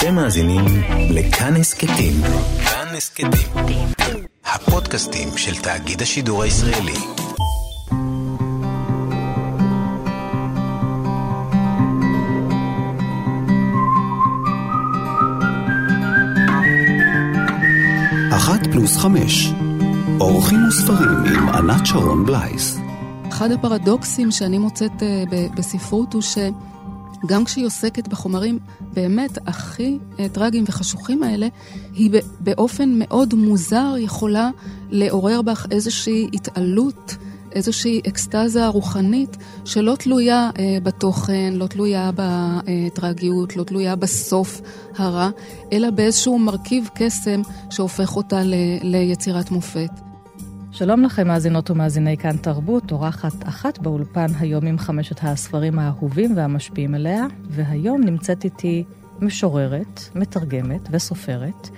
אתם מאזינים לכאן הסכתים. כאן הסכתים. הפודקאסטים של תאגיד השידור הישראלי. אחת פלוס חמש. אורחים וספרים עם ענת שרון בלייס. אחד הפרדוקסים שאני מוצאת אה, בספרות הוא שגם כשהיא עוסקת בחומרים באמת הכי אה, טרגיים וחשוכים האלה, היא באופן מאוד מוזר יכולה לעורר בך איזושהי התעלות. איזושהי אקסטזה רוחנית שלא תלויה אה, בתוכן, לא תלויה בטרגיות, לא תלויה בסוף הרע, אלא באיזשהו מרכיב קסם שהופך אותה ל, ליצירת מופת. שלום לכם, מאזינות ומאזיני כאן תרבות, אורחת אחת באולפן היום עם חמשת הספרים האהובים והמשפיעים עליה, והיום נמצאת איתי משוררת, מתרגמת וסופרת,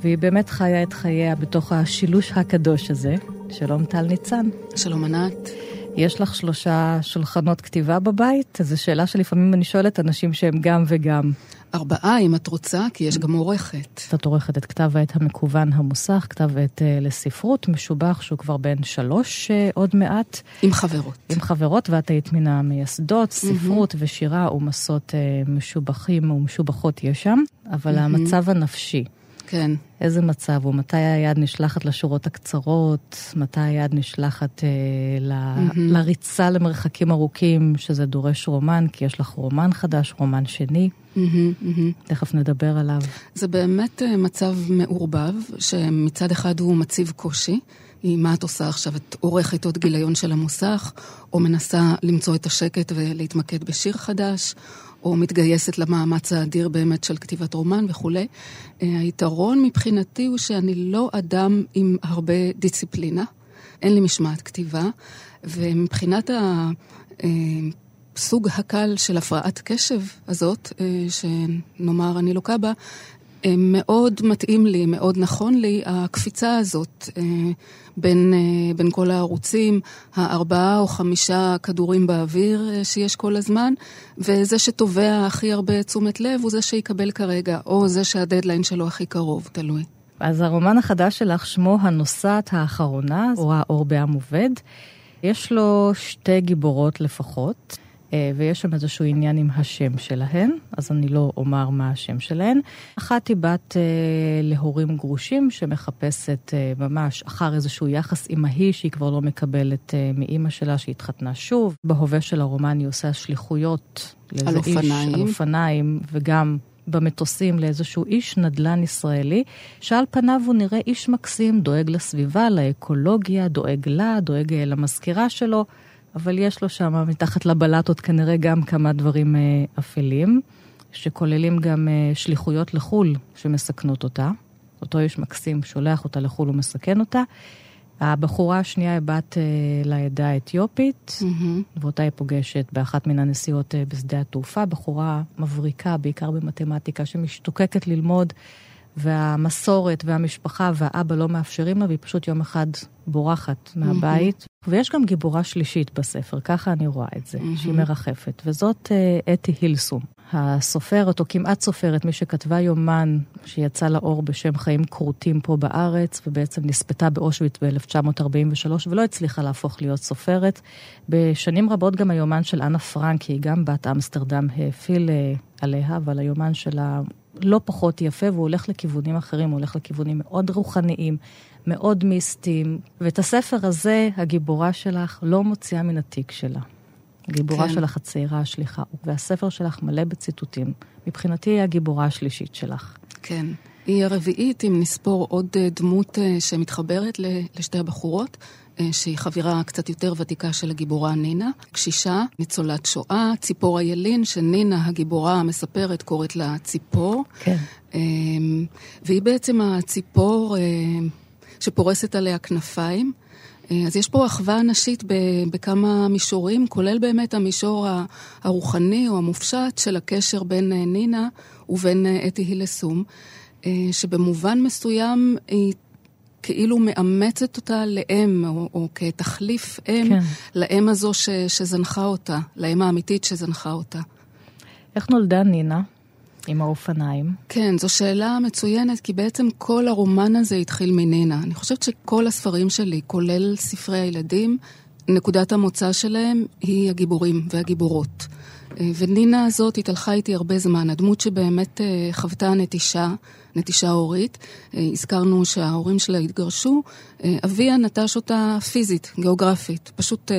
והיא באמת חיה את חייה בתוך השילוש הקדוש הזה. שלום טל ניצן. שלום ענת. יש לך שלושה שולחנות כתיבה בבית? זו שאלה שלפעמים אני שואלת אנשים שהם גם וגם. ארבעה, אם את רוצה, כי יש גם עורכת. את עורכת את כתב העת המקוון המוסך, כתב עת uh, לספרות, משובח שהוא כבר בן שלוש uh, עוד מעט. עם חברות. עם חברות, ואת היית מן המייסדות, ספרות. ושירה ומסות uh, משובחים ומשובחות יש שם, אבל. המצב הנפשי. כן. איזה מצב הוא? מתי היד נשלחת לשורות הקצרות? מתי היד נשלחת אה, ל... mm-hmm. לריצה למרחקים ארוכים, שזה דורש רומן, כי יש לך רומן חדש, רומן שני. Mm-hmm, mm-hmm. תכף נדבר עליו. זה באמת אה, מצב מעורבב, שמצד אחד הוא מציב קושי. מה את עושה עכשיו? את עורכת עוד גיליון של המוסך, או מנסה למצוא את השקט ולהתמקד בשיר חדש, או מתגייסת למאמץ האדיר באמת של כתיבת רומן וכולי. אה, היתרון מבחינתי הוא שאני לא אדם עם הרבה דיסציפלינה, אין לי משמעת כתיבה, ומבחינת הסוג אה, הקל של הפרעת קשב הזאת, אה, שנאמר אני לוקה בה, מאוד מתאים לי, מאוד נכון לי, הקפיצה הזאת אה, בין, אה, בין כל הערוצים, הארבעה או חמישה כדורים באוויר אה, שיש כל הזמן, וזה שתובע הכי הרבה תשומת לב הוא זה שיקבל כרגע, או זה שהדדליין שלו הכי קרוב, תלוי. אז הרומן החדש שלך שמו הנוסעת האחרונה, או האור בעם עובד. יש לו שתי גיבורות לפחות. אה, ויש שם איזשהו עניין עם השם שלהן, אז אני לא אומר מה השם שלהן. אחת היא בת אה, להורים גרושים שמחפשת אה, ממש אחר איזשהו יחס אימהי שהיא כבר לא מקבלת אה, מאימא שלה שהתחתנה שוב. בהווה של הרומן היא עושה שליחויות לאיזה על אופניים. איש, על אופניים, וגם במטוסים לאיזשהו איש נדל"ן ישראלי, שעל פניו הוא נראה איש מקסים, דואג לסביבה, לאקולוגיה, דואג לה, דואג אה, למזכירה שלו. אבל יש לו שם מתחת לבלטות כנראה גם כמה דברים אה, אפלים, שכוללים גם אה, שליחויות לחו"ל שמסכנות אותה. אותו איש מקסים שולח אותה לחו"ל ומסכן אותה. הבחורה השנייה היא בת אה, לעדה האתיופית, mm-hmm. ואותה היא פוגשת באחת מן הנסיעות בשדה התעופה. בחורה מבריקה, בעיקר במתמטיקה, שמשתוקקת ללמוד. והמסורת והמשפחה והאבא לא מאפשרים לה, והיא פשוט יום אחד בורחת מהבית. Mm-hmm. ויש גם גיבורה שלישית בספר, ככה אני רואה את זה, mm-hmm. שהיא מרחפת, וזאת uh, אתי הילסום. הסופרת, או כמעט סופרת, מי שכתבה יומן שיצא לאור בשם חיים כרותים פה בארץ, ובעצם נספתה באושוויץ ב-1943, ולא הצליחה להפוך להיות סופרת. בשנים רבות גם היומן של אנה פרנק, היא גם בת אמסטרדם, האפיל אה, עליה, אבל היומן שלה לא פחות יפה, והוא הולך לכיוונים אחרים, הוא הולך לכיוונים מאוד רוחניים, מאוד מיסטיים. ואת הספר הזה, הגיבורה שלך לא מוציאה מן התיק שלה. הגיבורה כן. שלך הצעירה השליחה, והספר שלך מלא בציטוטים. מבחינתי היא הגיבורה השלישית שלך. כן. היא הרביעית, אם נספור עוד אה, דמות אה, שמתחברת לשתי הבחורות, שהיא חברה קצת יותר ותיקה של הגיבורה נינה, קשישה, ניצולת שואה, ציפור הילין, שנינה הגיבורה המספרת קוראת לה ציפור. כן. והיא בעצם הציפור שפורסת עליה כנפיים. אז יש פה אחווה נשית בכמה מישורים, כולל באמת המישור הרוחני או המופשט של הקשר בין נינה ובין אתי הילסום. אה, שבמובן מסוים היא כאילו מאמצת אותה לאם, או, או כתחליף אם, כן. לאם הזו ש, שזנחה אותה, לאם האמיתית שזנחה אותה. איך נולדה נינה? עם האופניים? כן, זו שאלה מצוינת, כי בעצם כל הרומן הזה התחיל מנינה. אני חושבת שכל הספרים שלי, כולל ספרי הילדים, נקודת המוצא שלהם היא הגיבורים והגיבורות. אה, ונינה הזאת התהלכה איתי הרבה זמן, הדמות שבאמת אה, חוותה נטישה, נטישה הורית. אה, הזכרנו שההורים שלה התגרשו, אביה נטש אותה פיזית, גיאוגרפית. פשוט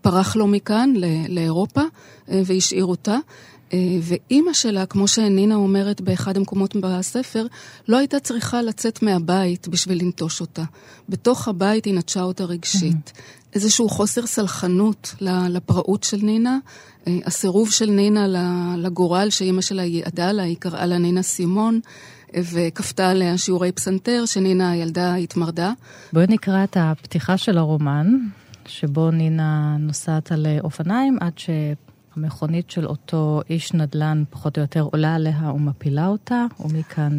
פרח לו מכאן לאירופה והשאיר אותה. ואימא שלה, כמו שנינה אומרת באחד המקומות בספר, לא הייתה צריכה לצאת מהבית בשביל לנטוש אותה. בתוך הבית היא נטשה אותה רגשית. איזשהו חוסר סלחנות לפראות של נינה, אה, הסירוב של נינה לגורל שאימא שלה ידעה לה, היא קראה לה נינה סימון. אה, וכפתה עליה שיעורי פסנתר, שנינה הילדה התמרדה. בואי נקרא את הפתיחה של הרומן, שבו נינה נוסעת על אופניים עד שהמכונית של אותו איש נדל"ן פחות או יותר עולה עליה ומפילה אותה, ומכאן...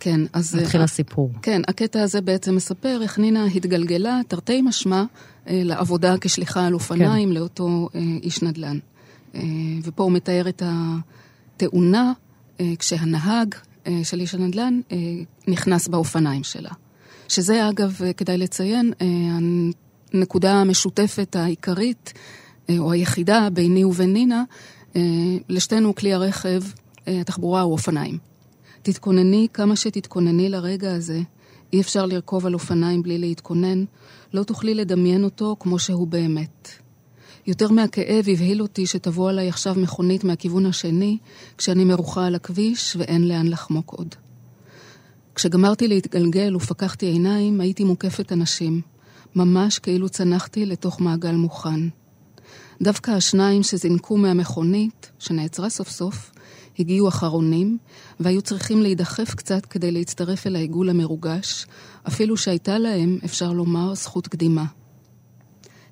כן, אז... מתחיל הסיפור. כן, הקטע הזה בעצם מספר איך נינה התגלגלה, תרתי משמע, לעבודה כשליחה על אופניים כן. לאותו איש נדל"ן. אה, ופה הוא מתאר את התאונה אה, כשהנהג אה, של איש הנדל"ן נכנס באופניים שלה. שזה אגב, כדאי לציין, הנקודה המשותפת העיקרית, או היחידה ביני ובין נינה, לשתינו כלי הרכב, התחבורה הוא אופניים. תתכונני כמה שתתכונני לרגע הזה, אי אפשר לרכוב על אופניים בלי להתכונן, לא תוכלי לדמיין אותו כמו שהוא באמת. יותר מהכאב הבהיל אותי שתבוא עליי עכשיו מכונית מהכיוון השני, כשאני מרוחה על הכביש ואין לאן לחמוק עוד. כשגמרתי להתגלגל ופקחתי עיניים, הייתי מוקפת אנשים, ממש כאילו צנחתי לתוך מעגל מוכן. דווקא השניים שזינקו מהמכונית, שנעצרה סוף סוף, הגיעו אחרונים, והיו צריכים להידחף קצת כדי להצטרף אל העיגול המרוגש, אפילו שהייתה להם, אפשר לומר, זכות קדימה.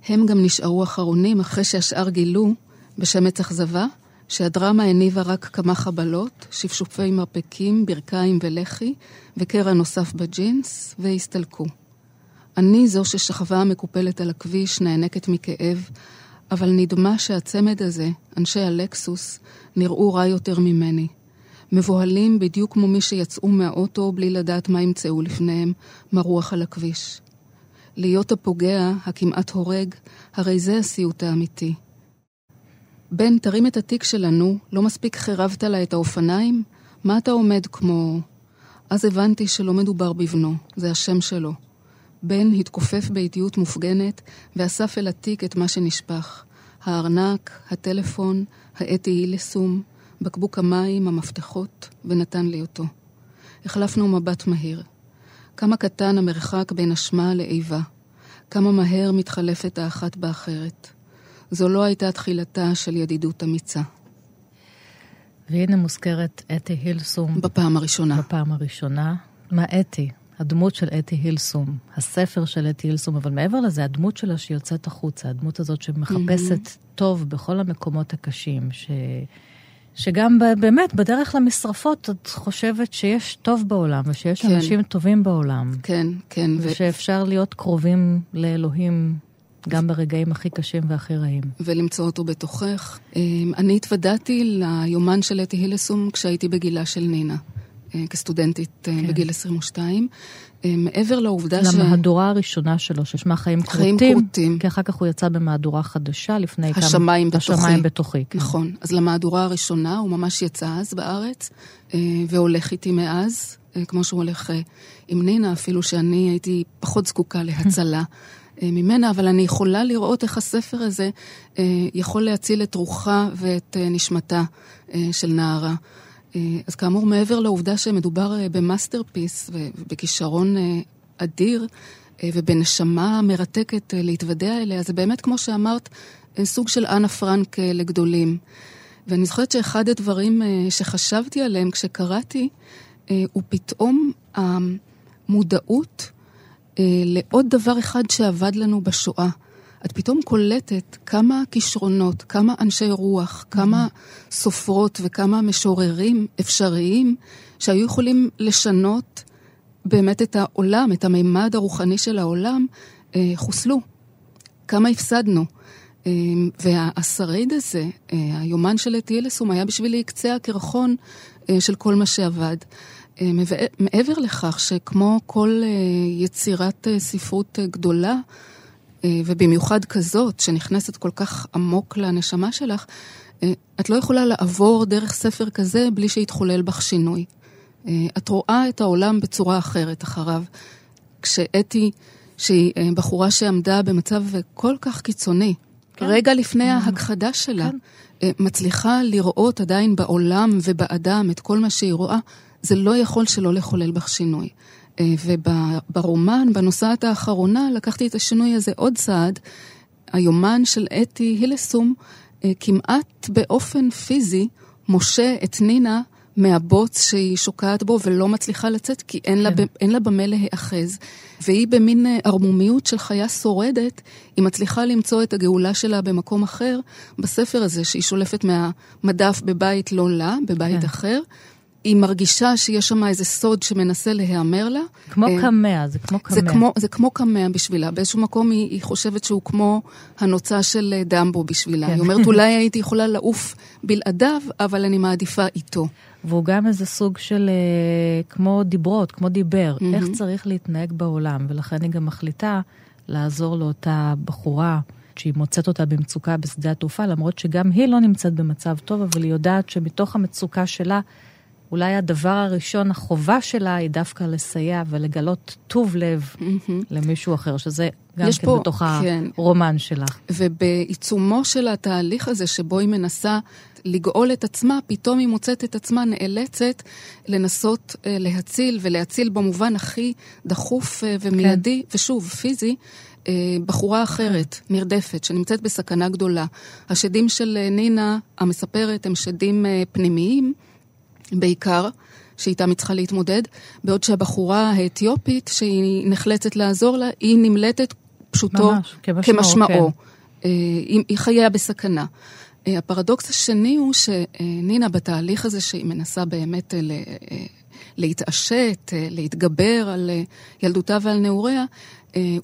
הם גם נשארו אחרונים אחרי שהשאר גילו, בשמץ אכזבה, שהדרמה הניבה רק כמה חבלות, שפשופי מרפקים, ברכיים ולחי, וקרע נוסף בג'ינס, והסתלקו. אני זו ששכבה מקופלת על הכביש, נאנקת מכאב, אבל נדמה שהצמד הזה, אנשי הלקסוס, נראו רע יותר ממני. מבוהלים בדיוק כמו מי שיצאו מהאוטו בלי לדעת מה ימצאו לפניהם, מרוח על הכביש. להיות הפוגע, הכמעט הורג, הרי זה הסיוט האמיתי. בן, תרים את התיק שלנו, לא מספיק חירבת לה את האופניים? מה אתה עומד כמו... אז הבנתי שלא מדובר בבנו, זה השם שלו. בן התכופף באיטיות מופגנת ואסף אל התיק את מה שנשפך. הארנק, הטלפון, האתי הילסום, בקבוק המים, המפתחות, ונתן לי אותו. החלפנו מבט מהיר. כמה קטן המרחק בין אשמה לאיבה. כמה מהר מתחלפת האחת באחרת. זו לא הייתה תחילתה של ידידות אמיצה. והנה מוזכרת אתי הילסום. בפעם הראשונה. בפעם הראשונה. מה אתי? הדמות של אתי הילסום, הספר של אתי הילסום, אבל מעבר לזה, הדמות שלה שיוצאת החוצה, הדמות הזאת שמחפשת mm-hmm. טוב בכל המקומות הקשים, ש... שגם באמת, בדרך למשרפות, את חושבת שיש טוב בעולם, ושיש כן. אנשים טובים בעולם. כן, כן. ושאפשר ו... להיות קרובים לאלוהים גם ברגעים הכי קשים והכי רעים. ולמצוא אותו בתוכך. אמ, אני התוודעתי ליומן של אתי הילסום כשהייתי בגילה של נינה. אה, כסטודנטית אה, כן. בגיל 22. אה, מעבר לעובדה ש... למהדורה הראשונה שלו, ששמה חיים כרותים. חיים כרותים. כי אחר כך הוא יצא במהדורה חדשה לפני כמה... השמיים בתוכי. השמיים בתוכי, כן. נכון. אז למהדורה הראשונה הוא ממש יצא אז בארץ, והולך איתי מאז, כמו שהוא הולך עם נינה, אפילו שאני הייתי פחות זקוקה להצלה. ממנה, אבל אני יכולה לראות איך הספר הזה יכול להציל את רוחה ואת נשמתה של נערה. אה, אז כאמור, מעבר לעובדה שמדובר אה, ב masterpiece ובכישרון אה, אדיר ובנשמה מרתקת להתוודע אליה, זה באמת, כמו שאמרת, סוג של אנה פרנק לגדולים. ואני זוכרת שאחד הדברים שחשבתי עליהם כשקראתי, הוא פתאום המודעות לעוד דבר אחד שאבד לנו בשואה. את פתאום קולטת כמה כישרונות, כמה אנשי רוח, כמה סופרות וכמה משוררים אפשריים שהיו יכולים לשנות באמת את העולם, את המימד הרוחני של העולם, אה, חוסלו. כמה הפסדנו. והשריד הזה, היומן של אתי אלסום, היה בשבילי קצה הקרחון של כל מה שעבד. מעבר לכך שכמו כל יצירת ספרות גדולה, ובמיוחד כזאת, שנכנסת כל כך עמוק לנשמה שלך, את לא יכולה לעבור דרך ספר כזה בלי שיתחולל בך שינוי. את רואה את העולם בצורה אחרת אחריו. כשאתי, שהיא בחורה שעמדה במצב כל כך קיצוני, כן. רגע לפני mm-hmm. ההכחדה שלה, כן. מצליחה לראות עדיין בעולם ובאדם את כל מה שהיא רואה, זה לא יכול שלא לחולל בך שינוי. וברומן, בנוסעת האחרונה, לקחתי את השינוי הזה עוד צעד. היומן של אתי הילסום כמעט באופן פיזי משה את נינה מהבוץ שהיא שוקעת בו ולא מצליחה לצאת, כי אין, כן. לה, אין לה במה להיאחז. והיא במין אה, ערמומיות של חיה שורדת, היא מצליחה למצוא את הגאולה שלה במקום אחר, בספר הזה שהיא שולפת מהמדף בבית לא לה, בבית כן. אחר. היא מרגישה שיש שם איזה סוד שמנסה להיאמר לה. כמו אה, קמע, זה כמו קמע. זה כמו, זה כמו קמע בשבילה. באיזשהו מקום היא, היא חושבת שהוא כמו הנוצה של אה, דמבו בשבילה. כן. היא אומרת, אולי הייתי יכולה לעוף בלעדיו, אבל אני מעדיפה איתו. והוא גם איזה סוג של אה, כמו דיברות, כמו דיבר, mm-hmm. איך צריך להתנהג בעולם, ולכן היא גם מחליטה לעזור לאותה בחורה. שהיא מוצאת אותה במצוקה בשדה התעופה, למרות שגם היא לא נמצאת במצב טוב, אבל היא יודעת שמתוך המצוקה שלה אולי הדבר הראשון, החובה שלה היא דווקא לסייע ולגלות טוב לב mm-hmm. למישהו אחר, שזה גם כן פה, בתוך כן. הרומן שלך. ובעיצומו של התהליך הזה, שבו היא מנסה לגאול את עצמה, פתאום היא מוצאת את עצמה נאלצת לנסות uh, להציל, ולהציל במובן הכי דחוף uh, ומיידי, כן. ושוב, פיזי. uh, בחורה אחרת. נרדפת, שנמצאת בסכנה גדולה. השדים של נינה, המספרת, הם שדים פנימיים, בעיקר, שאיתם היא צריכה להתמודד, בעוד שהבחורה האתיופית, שהיא נחלצת לעזור לה, היא נמלטת פשוטו ממש, כמשמעו. כמשמעו. כן. היא חייה בסכנה. אה, הפרדוקס השני הוא שנינה בתהליך הזה שהיא מנסה באמת להתעשת, להתגבר על ילדותה ועל נעוריה,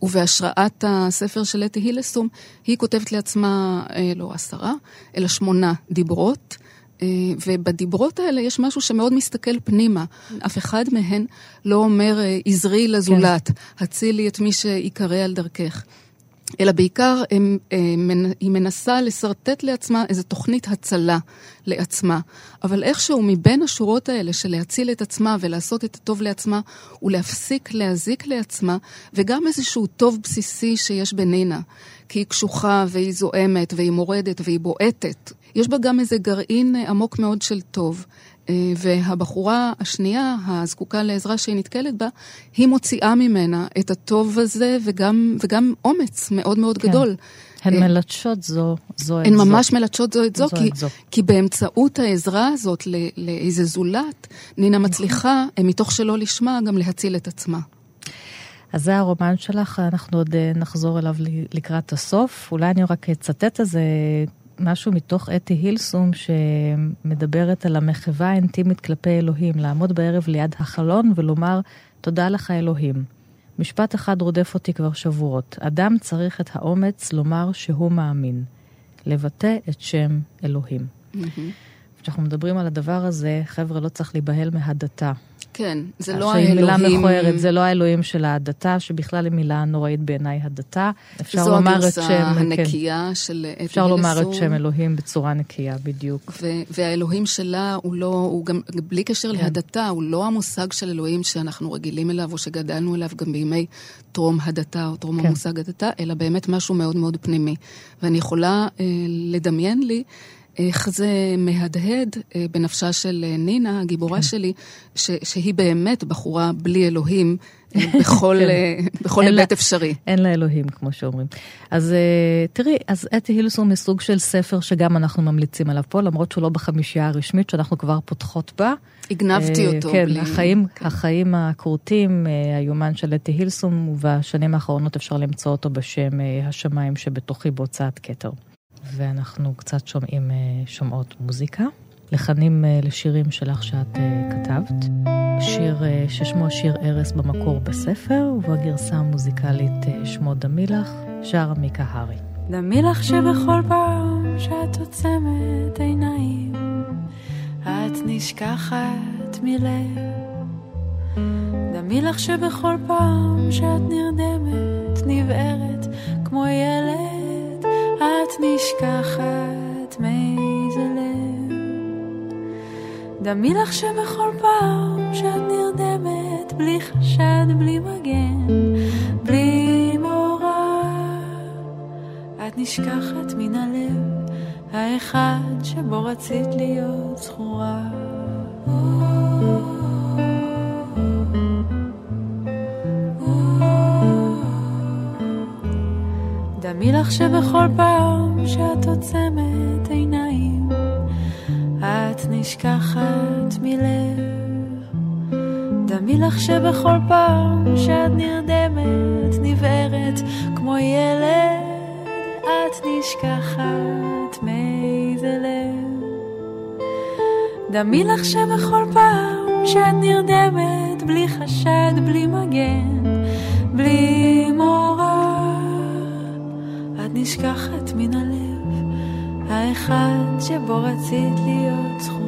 ובהשראת הספר של אתי הילסום, היא כותבת לעצמה לא עשרה, אלא שמונה דיברות. אה, ובדיברות האלה יש משהו שמאוד מסתכל פנימה. אף אחד מהן לא אומר, אה, עזרי לזולת, כן. הצילי את מי שיקרא על דרכך. אלא בעיקר הם, הם, אה, היא מנסה לשרטט לעצמה איזו תוכנית הצלה לעצמה. אבל איכשהו מבין השורות האלה של להציל את עצמה ולעשות את הטוב לעצמה, ולהפסיק להזיק לעצמה, וגם איזשהו טוב בסיסי שיש בנינה. כי היא קשוחה והיא זועמת והיא מורדת והיא בועטת. יש בה גם איזה גרעין עמוק מאוד של טוב. אה, והבחורה השנייה, הזקוקה לעזרה שהיא נתקלת בה, היא מוציאה ממנה את הטוב הזה וגם, וגם אומץ מאוד מאוד כן. גדול. הן אה, מלטשות זו, זו את זו. הן ממש מלטשות זו את זו, זו, כי, זו. כי באמצעות העזרה הזאת לאיזה זולת, נינה נכון. מצליחה, מתוך שלא לשמה, גם להציל את עצמה. אז זה הרומן שלך, אנחנו עוד אה, נחזור אליו לקראת הסוף. אולי אני רק אצטט איזה משהו מתוך אתי הילסום שמדברת על המחווה האינטימית כלפי אלוהים, לעמוד בערב ליד החלון ולומר, תודה לך אלוהים. משפט אחד רודף אותי כבר שבועות. אדם צריך את האומץ לומר שהוא מאמין. לבטא את שם אלוהים. כשאנחנו מדברים על הדבר הזה, חבר'ה, לא צריך להיבהל מהדתה. כן, זה לא האלוהים... מילה מכוערת, זה לא האלוהים של ההדתה, שבכלל היא מילה נוראית בעיניי הדתה. אפשר לומר את שם... זו הגרסה הנקייה כן. של אתי אפשר לומר את שם אלוהים בצורה נקייה, בדיוק. ו- והאלוהים שלה הוא לא, הוא גם, בלי קשר כן. להדתה, הוא לא המושג של אלוהים שאנחנו רגילים אליו, או שגדלנו אליו גם בימי טרום הדתה, או טרום כן. המושג הדתה, אלא באמת משהו מאוד מאוד פנימי. ואני יכולה אה, לדמיין לי... איך זה מהדהד אה, בנפשה של אה, נינה, הגיבורה כן. שלי, ש, שהיא באמת בחורה בלי אלוהים אה, בכל, כן. בכל היבט אפשרי. אין לה אלוהים, כמו שאומרים. אז תראי, אז אתי הילסון מסוג של ספר שגם אנחנו ממליצים עליו פה, למרות שהוא לא בחמישייה הרשמית שאנחנו כבר פותחות בה. הגנבתי אותו. כן, בלי... החיים, כן. החיים הכורתים, היומן של אתי הילסון, ובשנים האחרונות אפשר למצוא אותו בשם השמיים שבתוכי בהוצאת כתר. ואנחנו קצת שומעים, אה, שומעות מוזיקה. לחנים אה, לשירים שלך שאת אה, כתבת. שיר ששמו שיר ארס במקור בספר, ובגרסה המוזיקלית שמו דמילך, שרה מיקה הארי. דמי לך שבכל פעם שאת עוצמת עיניים, את נשכחת מלב. דמי לך שבכל פעם שאת נרדמת, נבערת כמו ילד, את נשכחת מאיזה לב. דמי לך שבכל פעם שאת נרדמת, בלי חשד, בלי מגן, בלי מורא, את נשכחת מן הלב, האחד שבו רצית להיות זכורה. דמי לך שבכל פעם שאת עוצמת עיניים, את נשכחת מלב. דמי לך שבכל פעם שאת נרדמת, נבערת כמו ילד, את נשכחת מאיזה לב. דמי לך שבכל פעם שאת נרדמת, בלי חשד, בלי מגן, בלי מורא. נשכחת מן הלב, האחד שבו רצית להיות זכורה.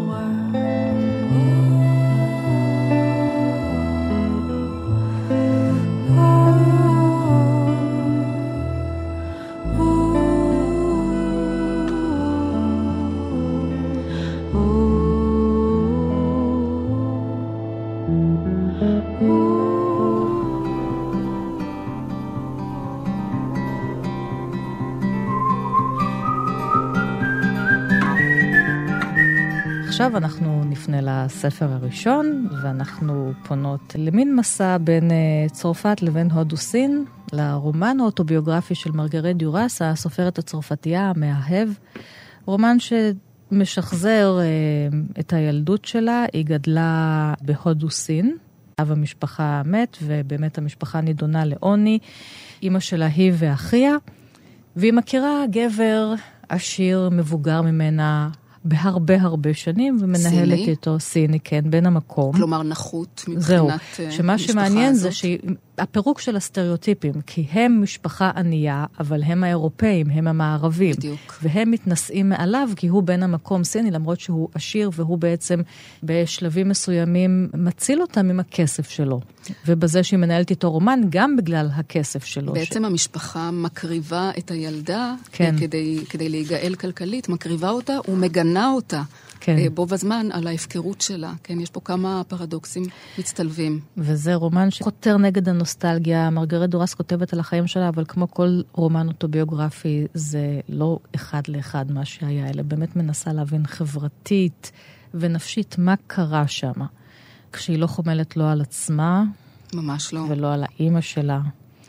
עכשיו אנחנו נפנה לספר הראשון, ואנחנו פונות למין מסע בין uh, צרפת לבין הודו סין, לרומן האוטוביוגרפי של מרגרט דיורס, הסופרת הצרפתייה המאהב. רומן שמשחזר uh, את הילדות שלה, היא גדלה בהודו סין. אב המשפחה מת, ובאמת המשפחה נידונה לעוני. אימא שלה היא ואחיה, והיא מכירה גבר עשיר, מבוגר ממנה, בהרבה הרבה שנים, ומנהלת סיני? איתו סיני, כן, בן המקום. כלומר, נחות מבחינת זהו, אה, שמה המשפחה שמעניין זה הזאת. שהפירוק של הסטריאוטיפים, כי הם משפחה ענייה, אבל הם האירופאים, הם המערבים. בדיוק. והם מתנשאים מעליו, כי הוא בן המקום סיני, למרות שהוא עשיר, והוא בעצם בשלבים מסוימים מציל אותם עם הכסף שלו. ובזה שהיא מנהלת איתו רומן, גם בגלל הכסף שלו. בעצם המשפחה מקריבה את הילדה כן. כדי, כדי להיגאל כלכלית, מקריבה אותה ומגנה אותה כן. אה, בו בזמן על ההפקרות שלה. כן, יש פה כמה פרדוקסים מצטלבים. וזה רומן שחותר נגד הנוסטלגיה. מרגרט דורס כותבת על החיים שלה, אבל כמו כל רומן אוטוביוגרפי, זה לא אחד לאחד מה שהיה, אלא באמת מנסה להבין חברתית ונפשית מה קרה שם. כשהיא לא חומלת לא על עצמה ממש לא. ולא על האימא שלה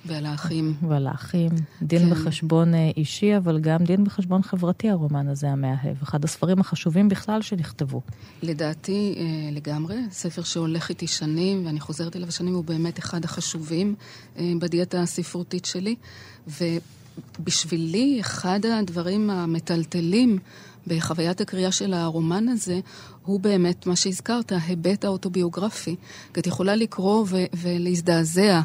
ועל האחים. ועל האחים. דין כן. וחשבון אה, אישי, אבל גם דין וחשבון חברתי, הרומן הזה המאהב. אחד הספרים החשובים בכלל שנכתבו. לדעתי, אה, לגמרי, ספר שהולך איתי שנים, ואני חוזרת אליו שנים, הוא באמת אחד החשובים אה, בדיאטה הספרותית שלי. ובשבילי, אחד הדברים המטלטלים בחוויית הקריאה של הרומן הזה, הוא באמת מה שהזכרת, ההיבט האוטוביוגרפי. כי את יכולה לקרוא ו- ולהזדעזע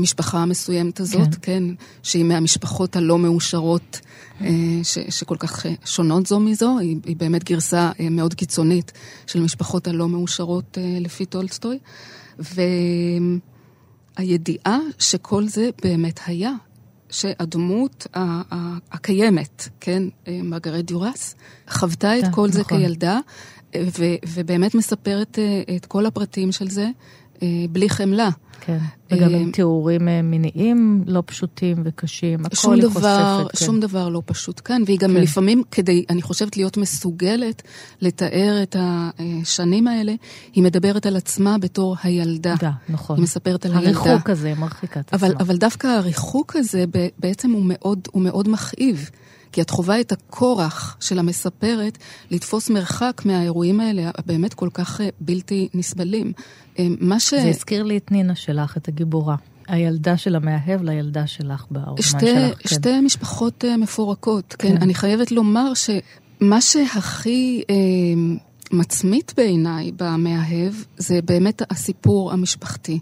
מהמשפחה המסוימת הזאת, כן, כן שהיא מהמשפחות הלא מאושרות, אה, ש- שכל כך שונות זו מזו. היא, היא באמת גרסה אה, מאוד קיצונית של משפחות הלא מאושרות אה, לפי טולסטוי. והידיעה שכל זה באמת היה. שהדמות הקיימת, כן, מרגרט דיורס, חוותה את כן, כל זה נכון. כילדה, אה, ו- ובאמת מספרת את כל הפרטים של זה בלי חמלה. כן. וגם אה, עם תיאורים אה, מיניים לא פשוטים וקשים. הכל שום היא דבר, חושפת. כן. שום דבר לא פשוט כאן, והיא גם כן. לפעמים, כדי, אני חושבת, להיות מסוגלת לתאר את השנים האלה, היא מדברת על עצמה בתור הילדה. דה, נכון. היא מספרת על הילדה. הריחוק הזה, מרחיקה את אבל, עצמה. אבל דווקא הריחוק הזה בעצם הוא מאוד, הוא מאוד מכאיב. כי את חווה את הכורח של המספרת לתפוס מרחק מהאירועים האלה, הבאמת כל כך אה, בלתי נסבלים. אה, מה ש... זה הזכיר לי את נינה שלך, את הגיבורה. הילדה של המאהב לילדה שלך ברומן שתי, שלך. כן. שתי משפחות uh, מפורקות, כן. כן. אני חייבת לומר שמה שהכי מצמית בעיניי במאהב, זה באמת הסיפור המשפחתי.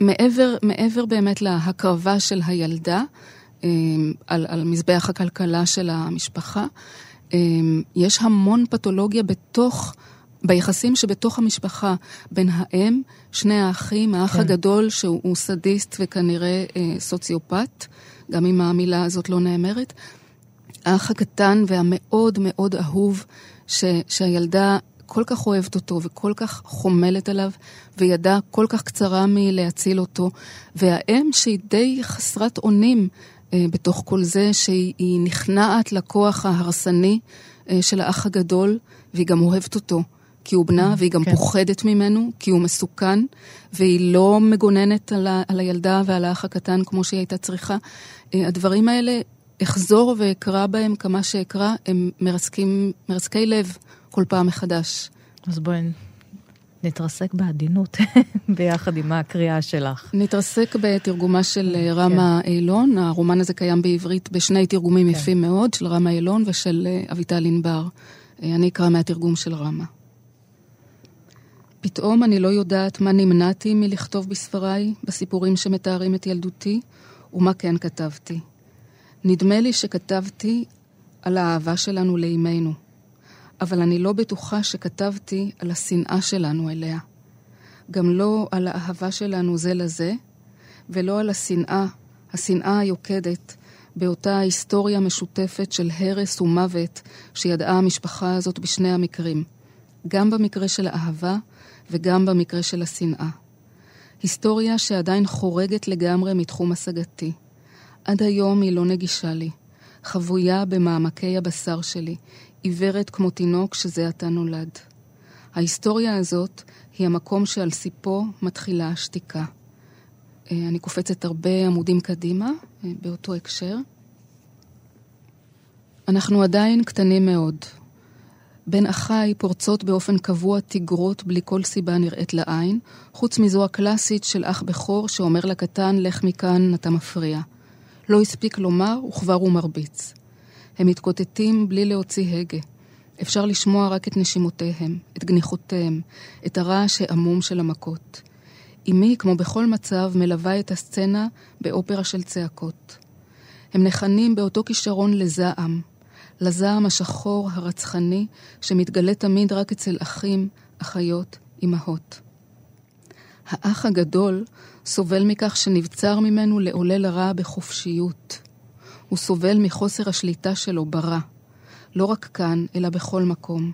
מעבר, מעבר באמת להקרבה של הילדה, על, על מזבח הכלכלה של המשפחה. יש המון פתולוגיה בתוך... ביחסים שבתוך המשפחה, בין האם, שני האחים, האח כן. הגדול שהוא סדיסט וכנראה אה, סוציופט, גם אם המילה הזאת לא נאמרת, האח הקטן והמאוד מאוד אהוב, ש, שהילדה כל כך אוהבת אותו וכל כך חומלת עליו, וידה כל כך קצרה מלהציל אותו, והאם שהיא די חסרת אונים בתוך כל זה, שהיא נכנעת לכוח ההרסני אה, של האח הגדול, והיא גם אוהבת אותו. כי הוא בנה, והיא גם כן. פוחדת ממנו, כי הוא מסוכן, והיא לא מגוננת על, ה, על הילדה ועל האח הקטן כמו שהיא הייתה צריכה. אה, הדברים האלה, אחזור ואקרא בהם כמה שאקרא, הם מרסקים, מרסקי לב כל פעם מחדש. אז בואי נתרסק בעדינות ביחד עם הקריאה שלך. נתרסק בתרגומה של כן. רמה אילון. הרומן הזה קיים בעברית בשני תרגומים כן. יפים מאוד, של רמה אילון ושל אה, אביטל ענבר. אה, אני אקרא מהתרגום של רמה. פתאום אני לא יודעת מה נמנעתי מלכתוב בספריי, בסיפורים שמתארים את ילדותי, ומה כן כתבתי. נדמה לי שכתבתי על האהבה שלנו לאימנו, אבל אני לא בטוחה שכתבתי על השנאה שלנו אליה. גם לא על האהבה שלנו זה לזה, ולא על השנאה, השנאה היוקדת, באותה היסטוריה משותפת של הרס ומוות שידעה המשפחה הזאת בשני המקרים. גם במקרה של האהבה וגם במקרה של השנאה. היסטוריה שעדיין חורגת לגמרי מתחום השגתי. עד היום היא לא נגישה לי, חבויה במעמקי הבשר שלי, עיוורת כמו תינוק שזה עתה נולד. ההיסטוריה הזאת היא המקום שעל סיפו מתחילה השתיקה. אה, אני קופצת הרבה עמודים קדימה, אה, באותו הקשר. אנחנו עדיין קטנים מאוד, בין אחיי פורצות באופן קבוע תגרות בלי כל סיבה נראית לעין, חוץ מזו הקלאסית של אח בכור שאומר לקטן, לך מכאן, אתה מפריע. לא הספיק לומר, וכבר הוא מרביץ. הם מתקוטטים בלי להוציא הגה. אפשר לשמוע רק את נשימותיהם, את גניחותיהם, את הרעש העמום של המכות. אמי, כמו בכל מצב, מלווה את הסצנה באופרה של צעקות. הם נכנים באותו כישרון לזעם, לזעם השחור הרצחני שמתגלה תמיד רק אצל אחים, אחיות, אמהות. האח הגדול סובל מכך שנבצר ממנו לעולל הרע בחופשיות. הוא סובל מחוסר השליטה שלו ברע, לא רק כאן, אלא בכל מקום.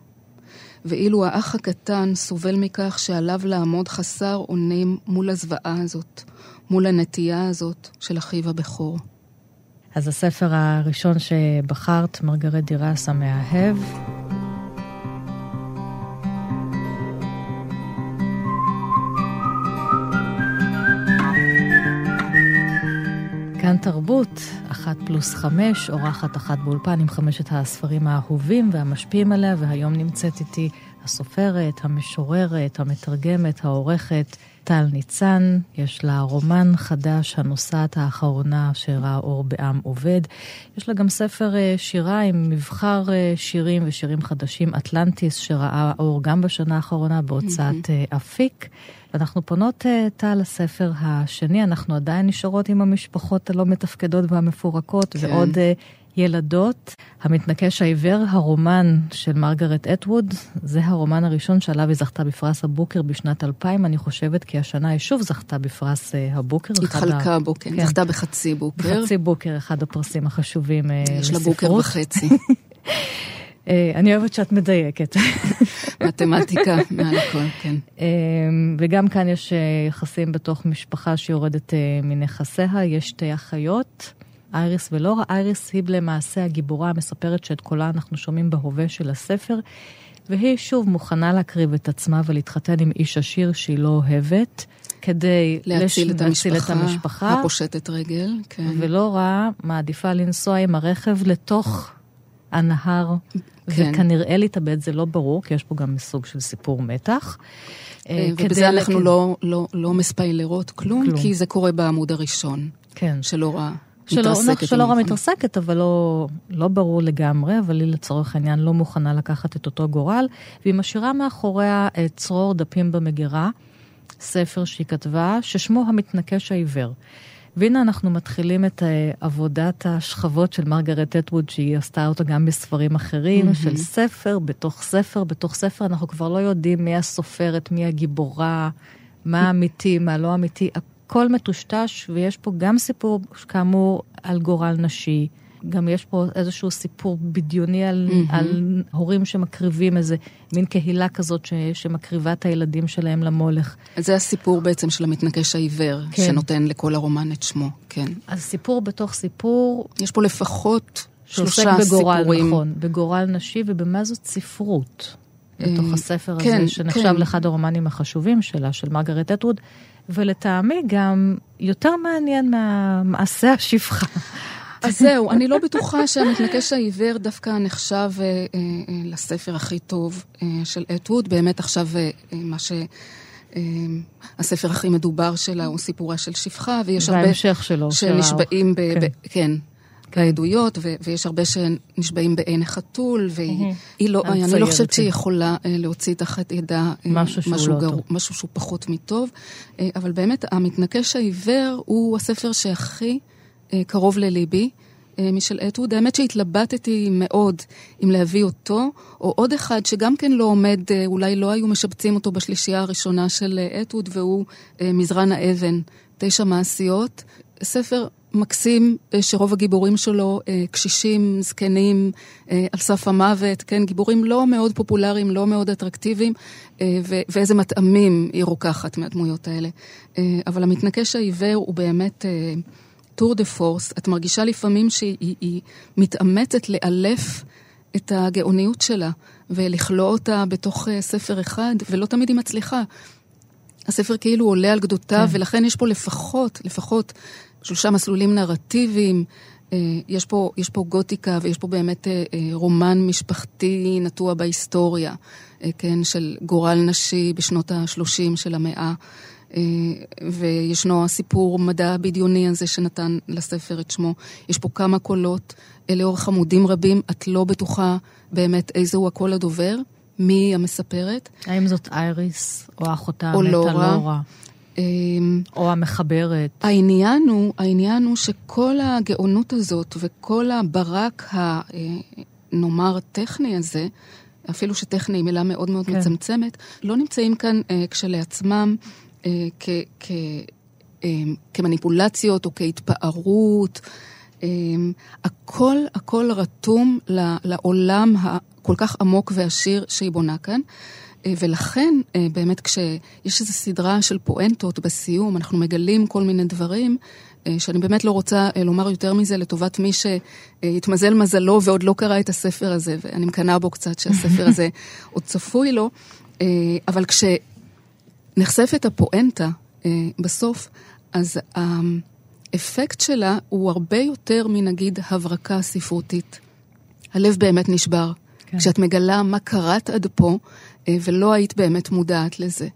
ואילו האח הקטן סובל מכך שעליו לעמוד חסר אונים מול הזוועה הזאת, מול הנטייה הזאת של אחיו הבכור. אז הספר הראשון שבחרת, מרגרט דירס המאהב. כאן תרבות, אחת פלוס חמש, אורחת אחת באולפן עם חמשת הספרים האהובים והמשפיעים עליה, והיום נמצאת איתי הסופרת, המשוררת, המתרגמת, העורכת, טל ניצן, יש לה רומן חדש, הנוסעת האחרונה שראה אור בעם עובד. יש לה גם ספר אה, שירה עם מבחר אה, שירים ושירים חדשים, אטלנטיס, שראה אור גם בשנה האחרונה בהוצאת mm-hmm. אפיק. ואנחנו פונות, טל, לספר השני, אנחנו עדיין נשארות עם המשפחות הלא מתפקדות והמפורקות, כן. ועוד ילדות. המתנקש העיוור, הרומן של מרגרט אטווד, זה הרומן הראשון שעליו היא זכתה בפרס הבוקר בשנת 2000, אני חושבת כי השנה היא שוב זכתה בפרס אה, הבוקר. התחלקה ה... בו, כן, זכתה בחצי בוקר. בחצי בוקר, אחד הפרסים החשובים לספרות. אה, יש לה בוקר וחצי. אה, אני אוהבת שאת מדייקת. מתמטיקה מעל הכל, כן. וגם כאן יש יחסים בתוך משפחה שיורדת מנכסיה, יש שתי אחיות. אייריס ולורה. אייריס היא למעשה הגיבורה המספרת שאת קולה אנחנו שומעים בהווה של הספר, והיא שוב מוכנה להקריב את עצמה ולהתחתן עם איש עשיר שהיא לא אוהבת. כדי להציל, לש... את, להציל המשפחה, את המשפחה. הפושטת רגל, כן. ולורה מעדיפה לנסוע עם הרכב לתוך הנהר, כן. וכנראה להתאבד, זה לא ברור, כי יש פה גם סוג של סיפור מתח. אה, ובזה אנחנו לכ... לא, לא, לא מספיילרות כלום, כלום, כי זה קורה בעמוד הראשון. כן. של אורה. מתרסקת. שלא רע מתרסקת, אבל לא, לא ברור לגמרי, אבל היא לצורך העניין לא מוכנה לקחת את אותו גורל, והיא משאירה מאחוריה את צרור דפים במגירה, ספר שהיא כתבה, ששמו המתנקש העיוור. והנה אנחנו מתחילים את אה, עבודת השכבות של מרגרט אטווד, שהיא עשתה אותה גם בספרים אחרים, mm-hmm. של ספר בתוך ספר בתוך ספר. אנחנו כבר לא יודעים מי הסופרת, מי הגיבורה, מה אמיתי, מה לא אמיתי. הכל מטושטש, ויש פה גם סיפור, כאמור, על גורל נשי. גם יש פה איזשהו סיפור בדיוני על, mm-hmm. על הורים שמקריבים איזה מין קהילה כזאת ש, שמקריבה את הילדים שלהם למולך. זה הסיפור בעצם של המתנקש העיוור, כן. שנותן לכל הרומן את שמו, כן. אז סיפור בתוך סיפור... יש פה לפחות שלושה בגורל, סיפורים. נכון, בגורל נשי ובמה זאת ספרות. בתוך אה, הספר כן, הזה, שנחשב כן. לאחד הרומנים החשובים שלה, של מרגרט אטווד, ולטעמי גם יותר מעניין מהמעשה השפחה. אז זהו, אני לא בטוחה שהמתנקש העיוור דווקא נחשב אה, אה, אה, לספר הכי טוב אה, של אטווד. באמת עכשיו אה, אה, מה ש... אה, הספר הכי מדובר שלה הוא סיפורה של שפחה, ויש הרבה... וההמשך שלו. שנשבעים, ב, כן. ב, כן, בעדויות, ו- ויש הרבה שנשבעים בעין החתול, והיא לא, אני לא חושבת שהיא יכולה אה, להוציא תחת ידה משהו, משהו, לא גר, משהו שהוא פחות מטוב, אבל באמת, המתנקש העיוור הוא הספר שהכי קרוב לליבי. משל אטווד. האמת שהתלבטתי מאוד אם להביא אותו, או עוד אחד שגם כן לא עומד, אולי לא היו משבצים אותו בשלישייה הראשונה של אטווד, והוא מזרן האבן, תשע מעשיות. ספר מקסים אה, שרוב הגיבורים שלו אה, קשישים, זקנים, אה, על סף המוות, כן, גיבורים לא מאוד פופולריים, לא מאוד אטרקטיביים, ואיזה מטעמים היא רוקחת מהדמויות האלה. אבל המתנקש העיוור הוא באמת טור דה פורס. את מרגישה לפעמים שהיא מתאמצת לאלף את הגאוניות שלה ולכלוא אותה בתוך ספר אחד, ולא תמיד היא מצליחה. הספר כאילו עולה על גדותיו, כן. ולכן יש פה לפחות, לפחות שלושה מסלולים נרטיביים. אה, יש פה, יש פה גותיקה ויש פה באמת אה, אה, רומן משפחתי נטוע בהיסטוריה, כן, של גורל נשי בשנות ה-30 של המאה. וישנו הסיפור מדע בדיוני הזה שנתן לספר את שמו. יש פה כמה קולות לאורך עמודים רבים, את לא בטוחה באמת איזהו הקול הדובר, מי המספרת. האם זאת אייריס או אחותה המתה לורה? אמ, או המחברת. העניין הוא, העניין הוא שכל הגאונות הזאת וכל הברק הנאמר טכני הזה, אפילו שטכני היא מילה מאוד מאוד כן. מצמצמת, לא נמצאים כאן אה, כשלעצמם אה, כ, כ, אה, כמניפולציות או כהתפארות. אה, הכל, הכל רתום לעולם הכל כך עמוק ועשיר שהיא בונה כאן. אה, ולכן, אה, באמת, כשיש איזו סדרה של פואנטות בסיום, אנחנו מגלים כל מיני דברים, אה, שאני באמת לא רוצה לומר יותר מזה לטובת מי שהתמזל מזלו ועוד לא קרא את הספר הזה, ואני מקנאה בו קצת שהספר הזה עוד צפוי לו, אבל כשנחשפת הפואנטה בסוף, אז האפקט שלה הוא הרבה יותר מנגיד הברקה ספרותית. הלב באמת נשבר. כן. כשאת מגלה מה קראת עד פה, אה, ולא היית באמת מודעת לזה.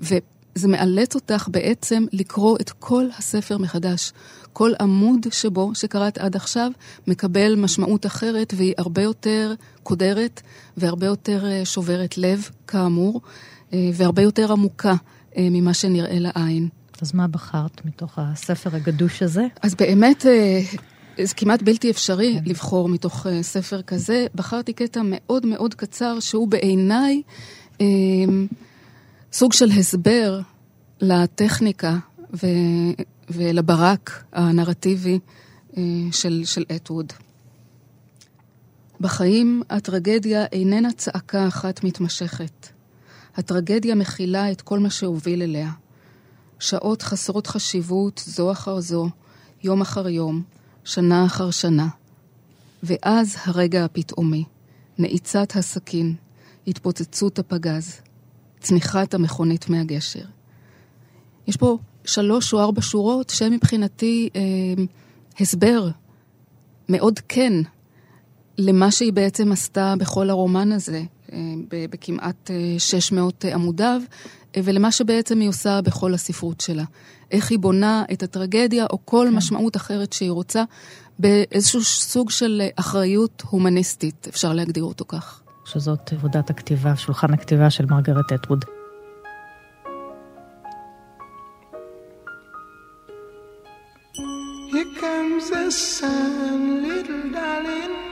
וזה מאלץ אותך בעצם לקרוא את כל הספר מחדש. כל עמוד שבו, שקראת עד עכשיו, מקבל משמעות אחרת, והיא הרבה יותר קודרת והרבה יותר אה, שוברת לב, כאמור, אה, והרבה יותר עמוקה ממה שנראה לעין. אז מה בחרת מתוך הספר הגדוש הזה? אז באמת, זה כמעט בלתי אפשרי כן. לבחור מתוך ספר כזה. בחרתי קטע מאוד מאוד קצר, שהוא בעיניי סוג של הסבר לטכניקה ו, ולברק הנרטיבי של, של אטווד. בחיים הטרגדיה איננה צעקה אחת מתמשכת. הטרגדיה מכילה את כל מה שהוביל אליה. שעות חסרות חשיבות זו אחר זו, יום אחר יום, שנה אחר שנה. ואז הרגע הפתאומי, נעיצת הסכין, התפוצצות הפגז, צניחת המכונית מהגשר. יש פה שלוש או ארבע שורות שהן מבחינתי אה, הסבר מאוד כן למה שהיא בעצם עשתה בכל הרומן הזה, בכמעט אה, 600 אה, עמודיו, אה, ולמה שבעצם היא עושה בכל הספרות שלה. איך היא בונה את הטרגדיה, או כל כן. משמעות אחרת שהיא רוצה, באיזשהו סוג של אחריות הומניסטית, אפשר להגדיר אותו כך. שזאת עבודת הכתיבה, שולחן הכתיבה של מרגרט אטווד. Here comes the sun, little darling.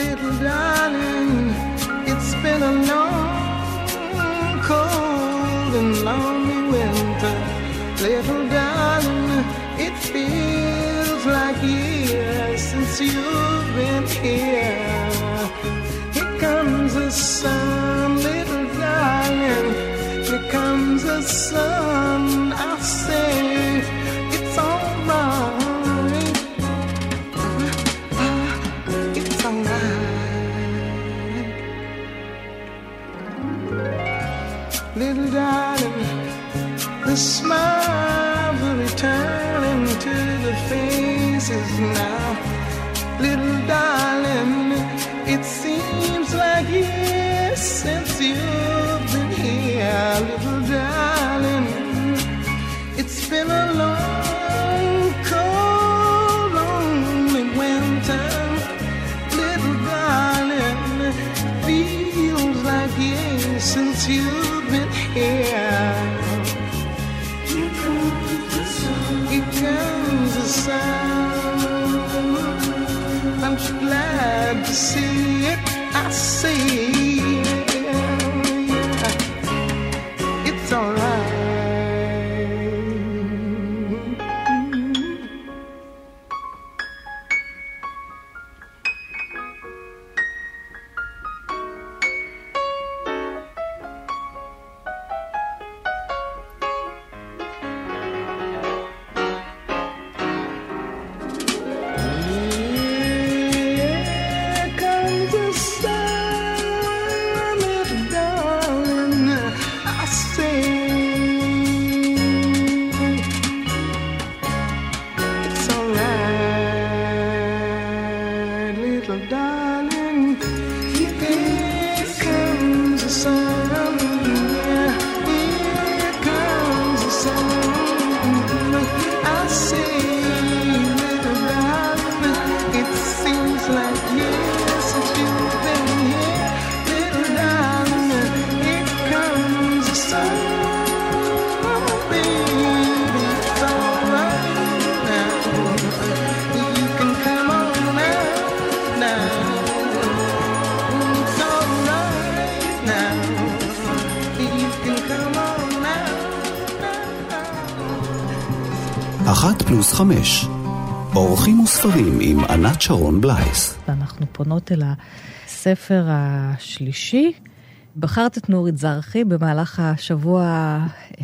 Little darling, it's been a long, cold and lonely winter. Little darling, it feels like years since you've been here. Here comes the sun, little darling. Here comes the sun. Darling, it seems like years since you've חמש. אורחים וספרים עם ענת שרון בלייס. ואנחנו פונות אל הספר השלישי. בחרת את נורית זרחי, במהלך השבוע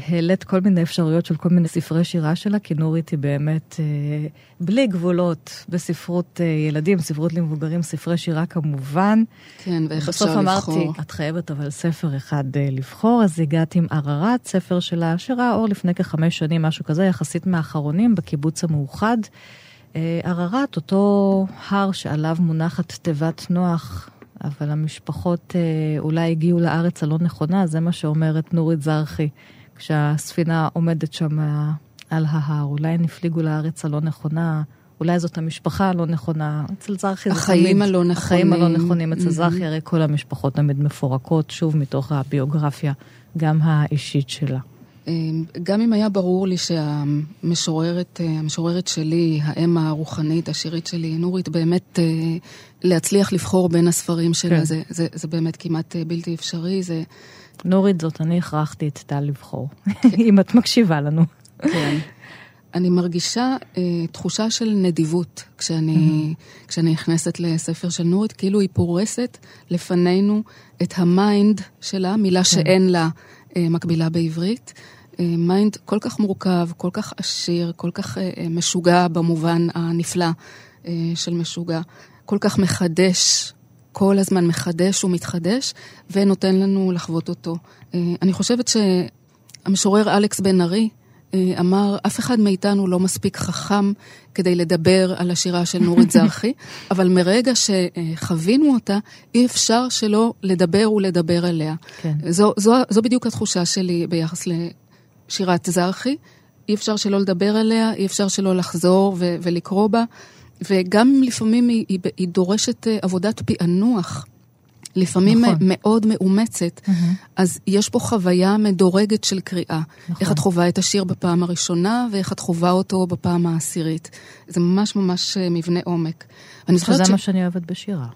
העלית כל מיני אפשרויות של כל מיני ספרי שירה שלה, כי נורית היא באמת אה, בלי גבולות בספרות אה, ילדים, ספרות למבוגרים, ספרי שירה כמובן. כן, ואיך בסוף אפשר אמרתי, לבחור. את חייבת אבל ספר אחד אה, לבחור, אז הגעתי עם ערערת, ספר שלה, שראה אור לפני כחמש שנים, משהו כזה, יחסית מהאחרונים, בקיבוץ המאוחד. ערערת, אותו הר שעליו מונחת תיבת נוח, אבל המשפחות אה, אולי הגיעו לארץ הלא נכונה, זה מה שאומרת נורית זרחי, כשהספינה עומדת שם אה, על ההר. אולי הן הפליגו לארץ הלא נכונה, אולי זאת המשפחה הלא נכונה. אצל זרחי זה החיים תמיד... הלא החיים הלא נכונים. נכונים. אצל Mhm. זרחי הרי כל המשפחות תמיד מפורקות, שוב מתוך הביוגרפיה, גם האישית שלה. אמ, גם אם היה ברור לי שהמשוררת אה, המשוררת שלי, האם הרוחנית, השירית שלי, נורית, באמת אה, להצליח לבחור בין הספרים שלה, כן. זה, זה, זה באמת כמעט בלתי אפשרי. זה, נורית זאת, אני הכרחתי את טל לבחור, אם את מקשיבה לנו. כן. אני מרגישה אה, תחושה של נדיבות כשאני, כשאני נכנסת לספר של נורית, כאילו היא פורסת לפנינו את ה mind שלה, מילה שאין לה אה, מקבילה בעברית. אה, mind כל כך מורכב, כל כך עשיר, כל כך אה, אה, משוגע במובן הנפלא אה, של משוגע, כל כך מחדש, כל הזמן מחדש ומתחדש, ונותן לנו לחוות אותו. אה, אני חושבת שהמשורר אלכס בן ארי, אה, אמר, אף אחד מאיתנו לא מספיק חכם כדי לדבר על השירה של נורית זרחי, אבל מרגע שחווינו אותה, אי אפשר שלא לדבר ולדבר עליה. כן. זו, זו, זו בדיוק התחושה שלי ביחס לשירת זרחי. אי אפשר שלא לדבר עליה, אי אפשר שלא לחזור ו- ולקרוא בה, וגם לפעמים היא, היא, היא דורשת אה, עבודת פענוח. לפעמים נכון. מאוד מאומצת, mm-hmm. אז יש פה חוויה מדורגת של קריאה. נכון. איך את חווה את השיר בפעם הראשונה, ואיך את חווה אותו בפעם העשירית. זה ממש ממש אה, מבנה עומק. אני זוכרת שזה ש... מה שאני אוהבת בשירה.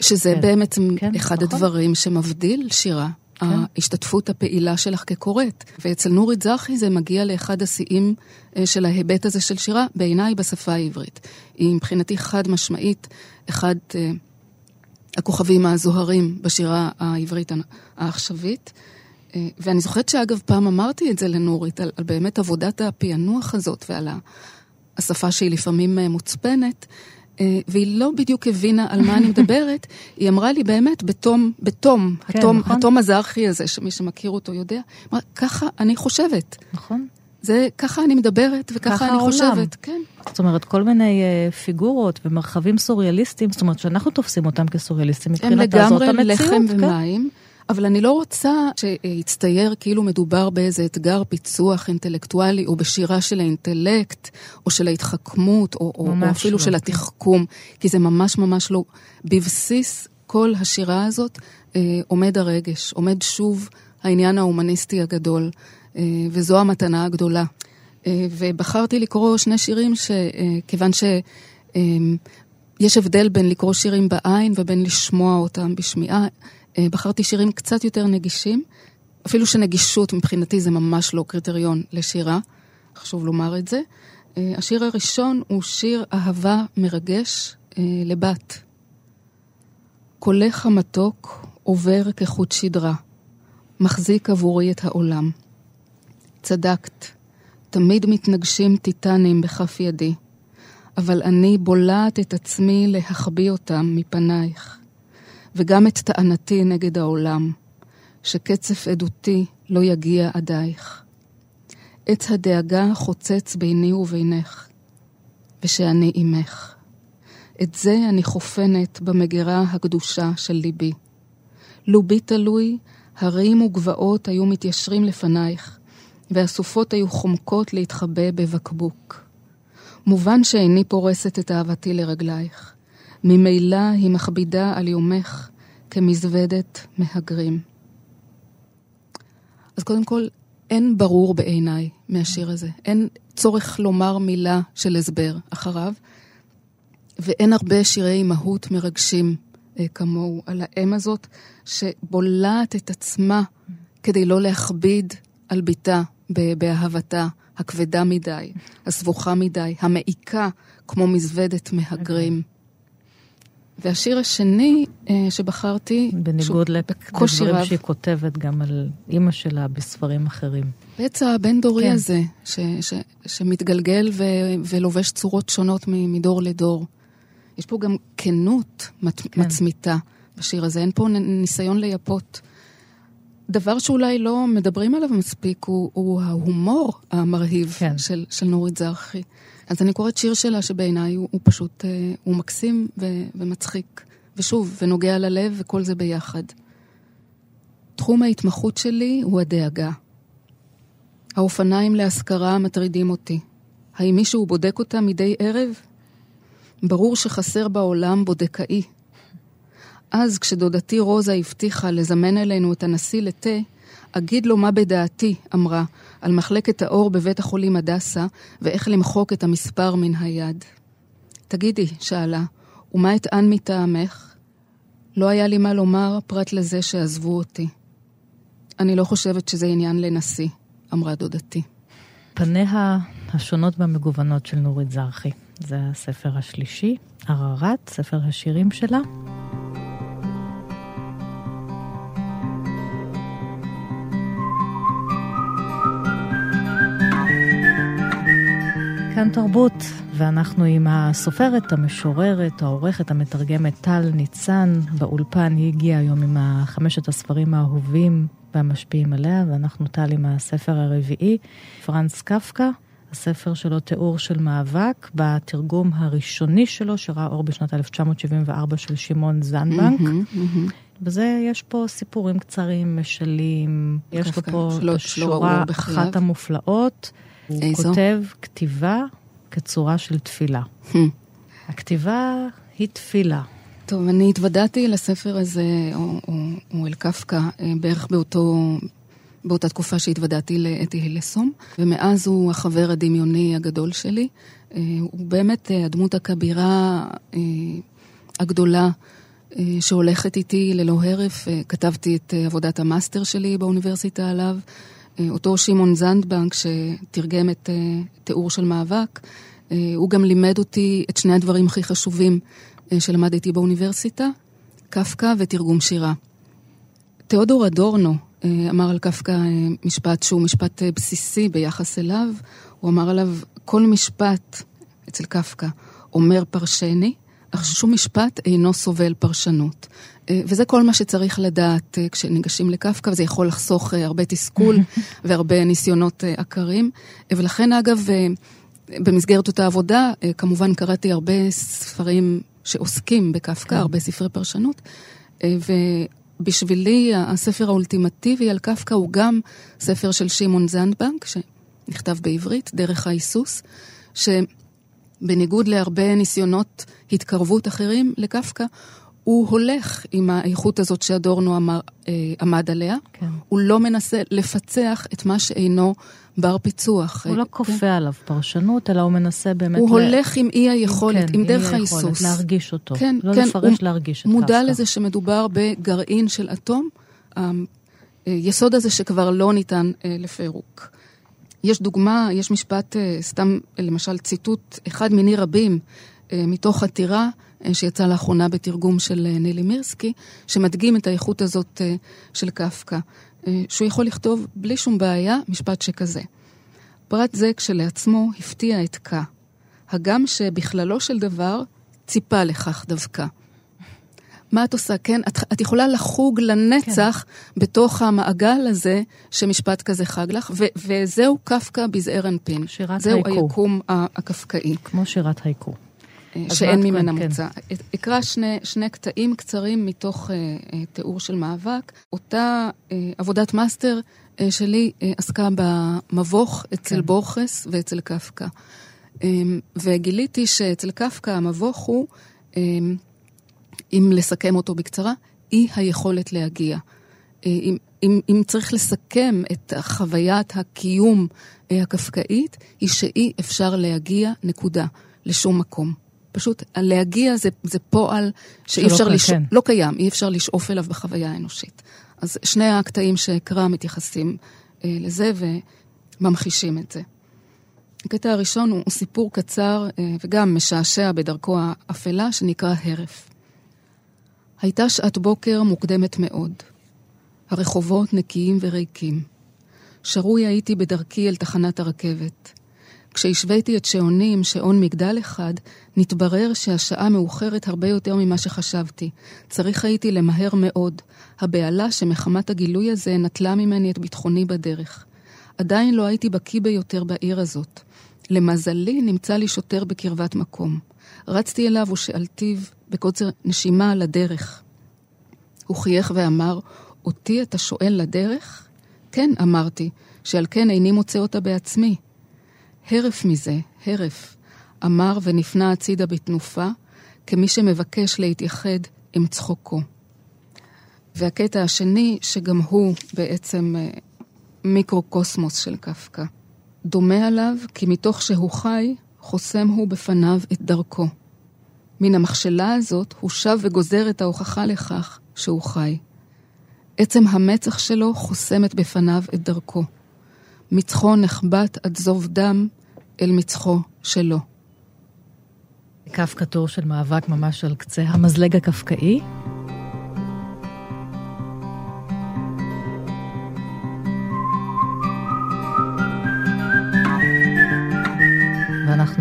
שזה כן. באמת כן, אחד נכון. הדברים שמבדיל שירה. ההשתתפות הפעילה שלך כקוראת. ואצל נורית זרחי זה מגיע לאחד השיאים אה, של ההיבט הזה של שירה, בעיניי בשפה העברית. היא מבחינתי חד משמעית אחד אה, הכוכבים הזוהרים בשירה העברית העכשווית. אה, ואני זוכרת שאגב, פעם אמרתי את זה לנורית, על, על באמת עבודת הפענוח הזאת ועל השפה שהיא לפעמים אה, מוצפנת, והיא לא בדיוק הבינה על מה אני מדברת, היא אמרה לי באמת, בתום, בתום, כן, התום, נכון. התום הזרחי הזה, שמי שמכיר אותו יודע, אמרה, ככה אני חושבת. נכון? זה, ככה אני מדברת וככה ככה אני העולם. חושבת. כן. זאת אומרת, כל מיני אה, פיגורות ומרחבים סוריאליסטיים, זאת אומרת, שאנחנו תופסים אותם כסוריאליסטים הם מבחינתה, זאת לגמרי המציאות. לחם כן. ומים, אבל אני לא רוצה שיצטייר כאילו מדובר באיזה אתגר פיצוח אינטלקטואלי, או בשירה של האינטלקט, או של ההתחכמות, או, או, אפילו לא, של. התחכום, כי זה ממש ממש לא. בבסיס כל השירה הזאת אה, עומד הרגש, עומד שוב העניין ההומניסטי הגדול, אה, וזו המתנה הגדולה. אה, ובחרתי לקרוא שני שירים שכיוון ש... אה, יש הבדל בין לקרוא שירים בעין ובין לשמוע אותם בשמיעה. אה, בחרתי שירים קצת יותר נגישים, אפילו שנגישות מבחינתי זה ממש לא קריטריון לשירה, חשוב לומר את זה. אה, השיר הראשון הוא שיר אהבה מרגש אה, לבת. קולך המתוק עובר כחוט שדרה, מחזיק עבורי את העולם. צדקת, תמיד מתנגשים טיטנים בכף ידי. אבל אני בולעת את עצמי להחביא אותם מפנייך, וגם את טענתי נגד העולם, שקצף עדותי לא יגיע עדייך. עץ הדאגה חוצץ ביני ובינך, ושאני עמך. את זה אני חופנת במגירה הקדושה של ליבי. לובי תלוי, הרים וגבעות היו מתיישרים לפנייך, והסופות היו חומקות להתחבא בבקבוק. מובן שאיני פורסת את אהבתי לרגלייך. ממילא היא מכבידה על יומך כמזוודת מהגרים. אז קודם כל, אין ברור בעיניי מהשיר הזה. אין צורך לומר מילה של הסבר אחריו, ואין הרבה שירי אימהות מרגשים אה, כמוהו על האם הזאת, שבולעת את עצמה כדי לא להכביד על בתה באהבתה הכבדה מדי, הסבוכה מדי, המעיקה כמו מזוודת מהגרים. והשיר השני אה, שבחרתי, בניגוד לדברים שהיא כותבת גם על אימא שלה בספרים אחרים. פצע הבין-דורי כן. הזה, ש, ש, שמתגלגל ו, ולובש צורות שונות מדור לדור. יש פה גם כנות מת, כן. מצמיתה בשיר הזה, אין פה ניסיון לייפות. דבר שאולי לא מדברים עליו מספיק הוא, הוא ההומור המרהיב. כן. של, של נורית זרחי. אז אני קוראת שיר שלה שבעיניי הוא, הוא פשוט, אה, הוא מקסים ו, ומצחיק. ושוב, ונוגע ללב וכל זה ביחד. תחום ההתמחות שלי הוא הדאגה. האופניים להשכרה מטרידים אותי. האם מישהו בודק אותם מדי ערב? ברור שחסר בעולם בודקאי. אז כשדודתי רוזה הבטיחה לזמן אלינו את הנשיא לתה, אגיד לו מה בדעתי, אמרה, על מחלקת האור בבית החולים הדסה, ואיך למחוק את המספר מן היד. תגידי, שאלה, ומה אטען מטעמך? לא היה לי מה לומר פרט לזה שעזבו אותי. אני לא חושבת שזה עניין לנשיא, אמרה דודתי. פניה השונות והמגוונות של נורית זרחי. זה הספר השלישי, ערערת, ספר השירים שלה. כאן תרבות, ואנחנו עם הסופרת, המשוררת, העורכת, המתרגמת טל ניצן. באולפן היא הגיעה היום עם חמשת הספרים האהובים והמשפיעים עליה, ואנחנו טל עם הספר הרביעי, פרנס קפקא. הספר שלו תיאור של מאבק, בתרגום הראשוני שלו, שראה אור בשנת 1974 של שמעון מהמם. וזה, יש פה סיפורים קצרים, משלים, יש לו פה בחייו. אחת המופלאות. הוא איזו? כותב כתיבה כצורה של תפילה. הכתיבה היא תפילה. טוב, אני התוודעתי לספר הזה, או, או, או אל קפקא, אה, בערך באותו, באותה תקופה שהתוודעתי לאתי הילסום, ומאז הוא החבר הדמיוני הגדול שלי. אה, הוא באמת אה, הדמות הכבירה הגדולה שהולכת איתי ללא הרף. כתבתי את עבודת המאסטר שלי באוניברסיטה עליו. אה, אותו שמעון זנדבנק שתרגם את אה, תיאור של מאבק, אה, הוא גם לימד אותי את שני הדברים הכי חשובים שלמדתי באוניברסיטה, קפקא ותרגום שירה. תיאודור אדורנו אמר על קפקא משפט שהוא משפט בסיסי ביחס אליו. הוא אמר עליו, כל משפט אצל קפקא אומר פרשני, אך שום משפט אינו סובל פרשנות. אה, וזה כל מה שצריך לדעת אה, כשניגשים לקפקא, וזה יכול לחסוך אה, הרבה תסכול והרבה ניסיונות עקרים. ולכן, אגב, במסגרת אותה עבודה, כמובן קראתי הרבה ספרים שעוסקים בקפקא, הרבה ספרי פרשנות, ובשבילי הספר האולטימטיבי על קפקא הוא גם ספר של שמעון זנדבנק, שנכתב בעברית, דרך ההיסוס, שבניגוד להרבה ניסיונות התקרבות אחרים לקפקא, הוא הולך עם האיכות הזאת שאדורנו אמר, אה, עמד עליה. כן. הוא לא מנסה לפצח את מה שאינו בר פיצוח. הוא לא כן. כופה עליו פרשנות, אלא הוא מנסה באמת... הוא ל- הולך עם אי היכולת, כן, עם דרך אי היכולת, ההיסוס. להרגיש אותו. כן, לא כן, לפרש, הוא להרגיש את מודע קפקא. לזה שמדובר בגרעין של אטום, היסוד הזה שכבר לא ניתן אה, לפירוק. יש דוגמה, יש משפט, אה, סתם למשל ציטוט אחד מיני רבים אה, מתוך עתירה אה, שיצא לאחרונה בתרגום של נילי מירסקי, שמדגים את האיכות הזאת של קפקא, שהוא יכול לכתוב בלי שום בעיה משפט שכזה. פרט זה כשלעצמו הפתיע את קה, הגם שבכללו של דבר ציפה לכך דווקא. מה את עושה? כן, את, את יכולה לחוג לנצח כן. בתוך המעגל הזה שמשפט כזה חג לך, ו, וזהו קפקא בזעיר אנפין. שירת זהו הייקו. היקום ה- הקפקאי, כמו שירת הייקו. אה, שאין ממנה כן. מוצא. אקרא שני, שני קטעים קצרים מתוך אה, אה, תיאור של מאבק. אותה אה, עבודת מאסטר אה, שלי אה, עסקה במבוך אצל כן. בורחס ואצל קפקא. אה, וגיליתי שאצל קפקא המבוך הוא, אה, אם לסכם אותו בקצרה, אי היכולת להגיע. אה, אם, אם, אם צריך לסכם את חוויית הקיום אה, הקפקאית, היא שאי אפשר להגיע, נקודה, לשום מקום. פשוט להגיע זה, זה פועל שאי אפשר לשאוף, כן. לא קיים, אי אפשר לשאוף אליו בחוויה האנושית. אז שני הקטעים שאקרא מתייחסים אה, לזה וממחישים את זה. הקטע הראשון הוא, הוא סיפור קצר אה, וגם משעשע בדרכו האפלה, שנקרא הרף. הייתה שעת בוקר מוקדמת מאוד. הרחובות נקיים וריקים. שרוי הייתי בדרכי אל תחנת הרכבת. כשהשוויתי את שעוני עם שעון מגדל אחד, נתברר שהשעה מאוחרת הרבה יותר ממה שחשבתי. צריך הייתי למהר מאוד. הבהלה שמחמת הגילוי הזה נטלה ממני את ביטחוני בדרך. עדיין לא הייתי בקיא ביותר בעיר הזאת. למזלי נמצא לי שוטר בקרבת מקום. רצתי אליו ושאלתיו בקוצר נשימה על הדרך. הוא חייך ואמר, אותי אתה שואל לדרך? כן, אמרתי, שעל כן איני מוצא אותה בעצמי. הרף מזה, הרף, אמר ונפנה הצידה בתנופה, כמי שמבקש להתייחד עם צחוקו. והקטע השני, שגם הוא בעצם אה, מיקרוקוסמוס של קפקא. דומה עליו כי מתוך שהוא חי, חוסם הוא בפניו את דרכו. מן המכשלה הזאת הוא שב וגוזר את ההוכחה לכך שהוא חי. עצם המצח שלו חוסמת בפניו את דרכו. מצחו נחבט עד זוב דם אל מצחו שלו. כף כתור של מאבק ממש על קצה המזלג הקפקאי.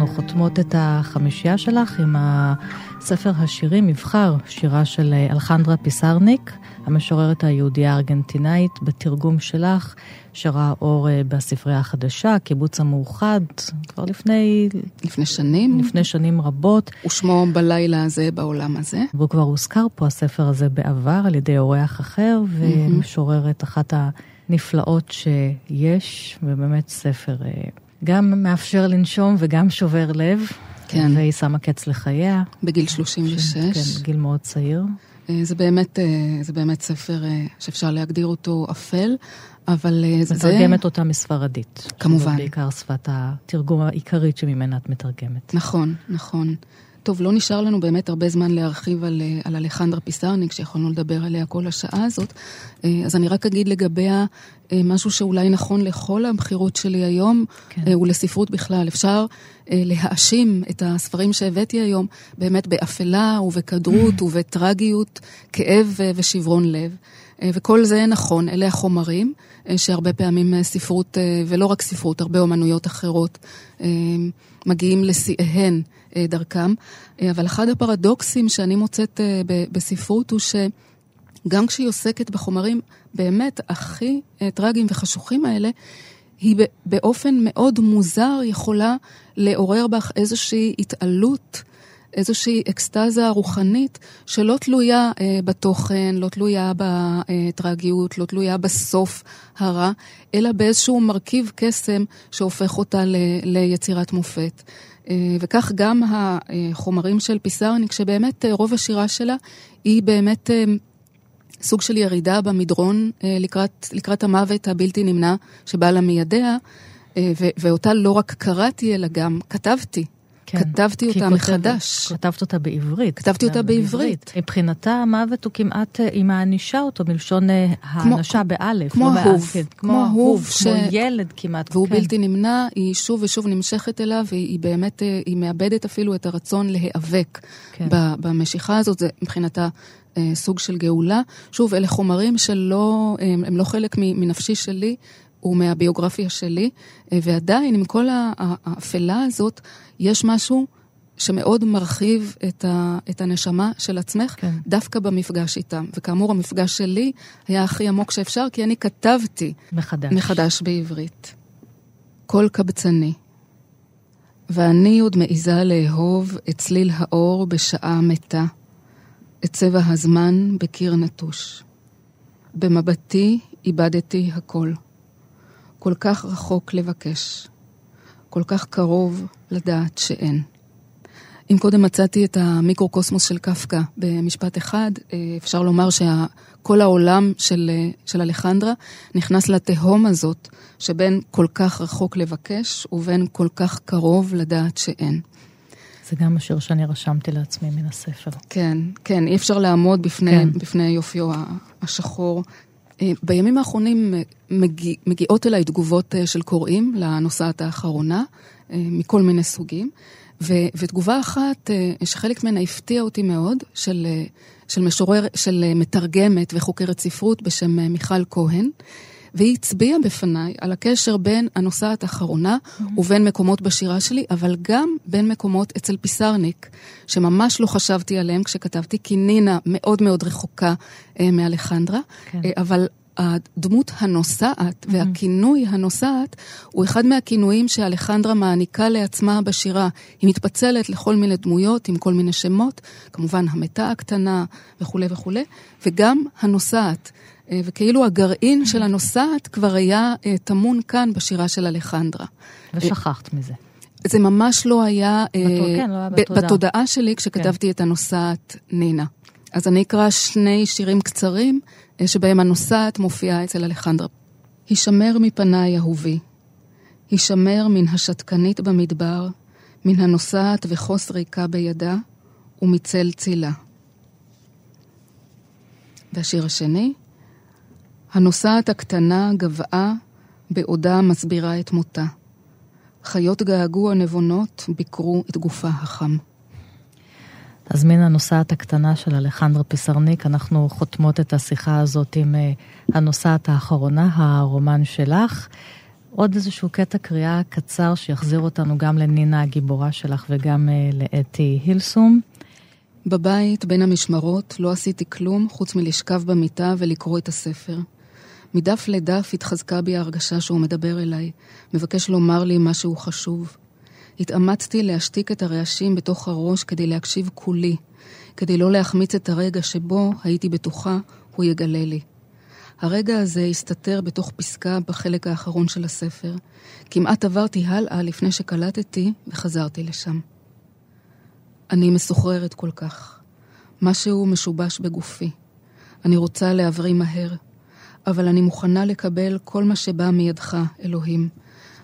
אנחנו חותמות את החמישייה שלך עם הספר השירים, מבחר שירה של אלחנדרה פיסרניק, המשוררת היהודייה הארגנטינאית, בתרגום שלך, שראה אור אה, בספרייה החדשה, קיבוץ המאוחד, כבר לפני... לפני שנים. לפני שנים רבות. ושמו בלילה הזה בעולם הזה. והוא כבר הוזכר פה, הספר הזה בעבר, על ידי אורח אחר, ומשוררת אחת הנפלאות שיש, ובאמת ספר אה, גם מאפשר לנשום וגם שובר לב. כן. והיא שמה קץ לחייה. בגיל 36. כן, בגיל מאוד צעיר. אה, זה באמת, זה באמת ספר שאפשר להגדיר אותו אפל, אבל זה... מתרגמת אותה מספרדית. כמובן. בעיקר שפת התרגום העיקרית שממנה את מתרגמת. נכון, נכון. טוב, לא נשאר לנו באמת הרבה זמן להרחיב על, על אלחנדרה פיסרניק, שיכולנו לדבר עליה כל השעה הזאת. אז אני רק אגיד לגביה משהו שאולי נכון לכל הבחירות שלי היום, כן. ולספרות בכלל. אפשר להאשים את הספרים שהבאתי היום באמת באפלה ובכדרות ובטרגיות, כאב ושברון לב. וכל זה נכון, אלה החומרים שהרבה פעמים ספרות, ולא רק ספרות, הרבה אומנויות אחרות, מגיעים לשיאיהן דרכם. אבל אחד הפרדוקסים שאני מוצאת בספרות הוא שגם כשהיא עוסקת בחומרים באמת הכי טרגיים וחשוכים האלה, היא באופן מאוד מוזר יכולה לעורר בך איזושהי התעלות. איזושהי אקסטזה רוחנית שלא תלויה אה, בתוכן, לא תלויה בטרגיות, לא תלויה בסוף הרע, אלא באיזשהו מרכיב קסם שהופך אותה ל, ליצירת מופת. אה, וכך גם החומרים של פיסרניק, שבאמת אה, רוב השירה שלה היא באמת אה, סוג של ירידה במדרון אה, לקראת, לקראת המוות הבלתי נמנע שבא לה אה, ואותה לא רק קראתי אלא גם כתבתי. כן, כתבתי אותה כותב, מחדש. כתבת אותה בעברית. כתבתי אותה בעברית. מבחינתה המוות הוא כמעט, היא מענישה אותו מלשון האנשה באלף. כמו לא אהוב. כן, כמו אהוב, ש... כמו ילד כמעט. והוא כן. בלתי נמנע, היא שוב ושוב נמשכת אליו, והיא באמת, היא מאבדת אפילו את הרצון להיאבק כן. במשיכה הזאת, זה מבחינתה סוג של גאולה. שוב, אלה חומרים שלא, הם לא חלק מנפשי שלי. ומהביוגרפיה שלי, ועדיין עם כל האפלה הזאת, יש משהו שמאוד מרחיב את, ה, את הנשמה של עצמך, כן. דווקא במפגש איתם. וכאמור, המפגש שלי היה הכי עמוק שאפשר, כי אני כתבתי מחדש, מחדש בעברית. קול קבצני. ואני עוד מעיזה לאהוב את צליל האור בשעה מתה, את צבע הזמן בקיר נטוש. במבטי איבדתי הכל. כל כך רחוק לבקש, כל כך קרוב לדעת שאין. אם קודם מצאתי את המיקרוקוסמוס של קפקא במשפט אחד, אפשר לומר שכל העולם של, של אלחנדרה נכנס לתהום הזאת שבין כל כך רחוק לבקש ובין כל כך קרוב לדעת שאין. זה גם השיר שאני רשמתי לעצמי מן הספר. כן, כן, אי אפשר לעמוד בפני, כן. בפני יופיו השחור. בימים האחרונים מגיע, מגיעות אליי תגובות של קוראים לנוסעת האחרונה, מכל מיני סוגים, ו, ותגובה אחת שחלק ממנה הפתיע אותי מאוד, של, של משורר, של מתרגמת וחוקרת ספרות בשם מיכל כהן. והיא הצביעה בפניי על הקשר בין הנוסעת האחרונה mm-hmm. ובין מקומות בשירה שלי, אבל גם בין מקומות אצל פיסרניק, שממש לא חשבתי עליהם כשכתבתי, כי נינה מאוד מאוד רחוקה אה, מאלחנדרה, כן. אה, אבל הדמות הנוסעת mm-hmm. והכינוי הנוסעת הוא אחד מהכינויים שאלחנדרה מעניקה לעצמה בשירה. היא מתפצלת לכל מיני דמויות עם כל מיני שמות, כמובן המתה הקטנה וכולי וכולי, וגם הנוסעת. וכאילו הגרעין של הנוסעת כבר היה טמון כאן בשירה של אלחנדרה. ושכחת מזה. זה ממש לא היה, כן, לא היה בתודעה. בתודעה שלי כשכתבתי כן. את הנוסעת נינה. אז אני אקרא שני שירים קצרים שבהם הנוסעת מופיעה אצל אלחנדרה. הישמר מפניי אהובי, הישמר מן השתקנית במדבר, מן הנוסעת וחוס ריקה בידה, ומצל צילה. והשיר השני, הנוסעת הקטנה גבעה בעודה מסבירה את מותה. חיות געגוע נבונות ביקרו את גופה החם. אז מן הנוסעת הקטנה של אלחנדרה פיסרניק, אנחנו חותמות את השיחה הזאת עם הנוסעת האחרונה, הרומן שלך. עוד איזשהו קטע קריאה קצר שיחזיר אותנו גם לנינה הגיבורה שלך וגם uh, לאתי הילסום. בבית, בין המשמרות, לא עשיתי כלום חוץ מלשכב במיטה ולקרוא את הספר. מדף לדף התחזקה בי ההרגשה שהוא מדבר אליי, מבקש לומר לי משהו חשוב. התאמצתי להשתיק את הרעשים בתוך הראש כדי להקשיב כולי, כדי לא להחמיץ את הרגע שבו, הייתי בטוחה, הוא יגלה לי. הרגע הזה הסתתר בתוך פסקה בחלק האחרון של הספר. כמעט עברתי הלאה לפני שקלטתי וחזרתי לשם. אני מסוחררת כל כך. משהו משובש בגופי. אני רוצה להבריא מהר, אבל אני מוכנה לקבל כל מה שבא מידך, אלוהים.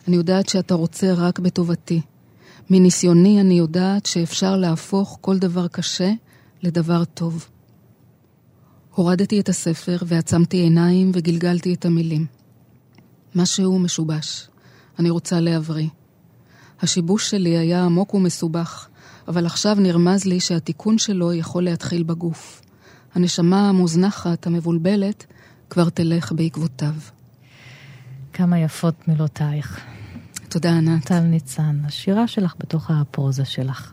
אני יודעת שאתה רוצה רק בטובתי. מניסיוני אני יודעת שאפשר להפוך כל דבר קשה לדבר טוב. הורדתי את הספר ועצמתי עיניים וגלגלתי את המילים. משהו משובש. אני רוצה להבריא. השיבוש שלי היה עמוק ומסובך, אבל עכשיו נרמז לי שהתיקון שלו יכול להתחיל בגוף. הנשמה המוזנחת, המבולבלת, כבר תלך בעקבותיו. כמה יפות מילותייך. תודה, ענת. טל ניצן, השירה שלך בתוך הפרוזה שלך.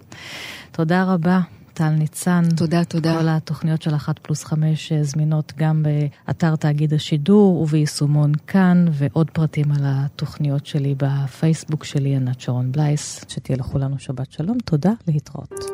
תודה רבה. טל ניצן. תודה, תודה. כל התוכניות של אחת פלוס חמש אה, זמינות גם באתר תאגיד השידור וביישומון כאן, ועוד פרטים על התוכניות שלי בפייסבוק שלי, ענת שרון בלייס. שתהיה לכולנו שבת שלום. תודה, להתראות.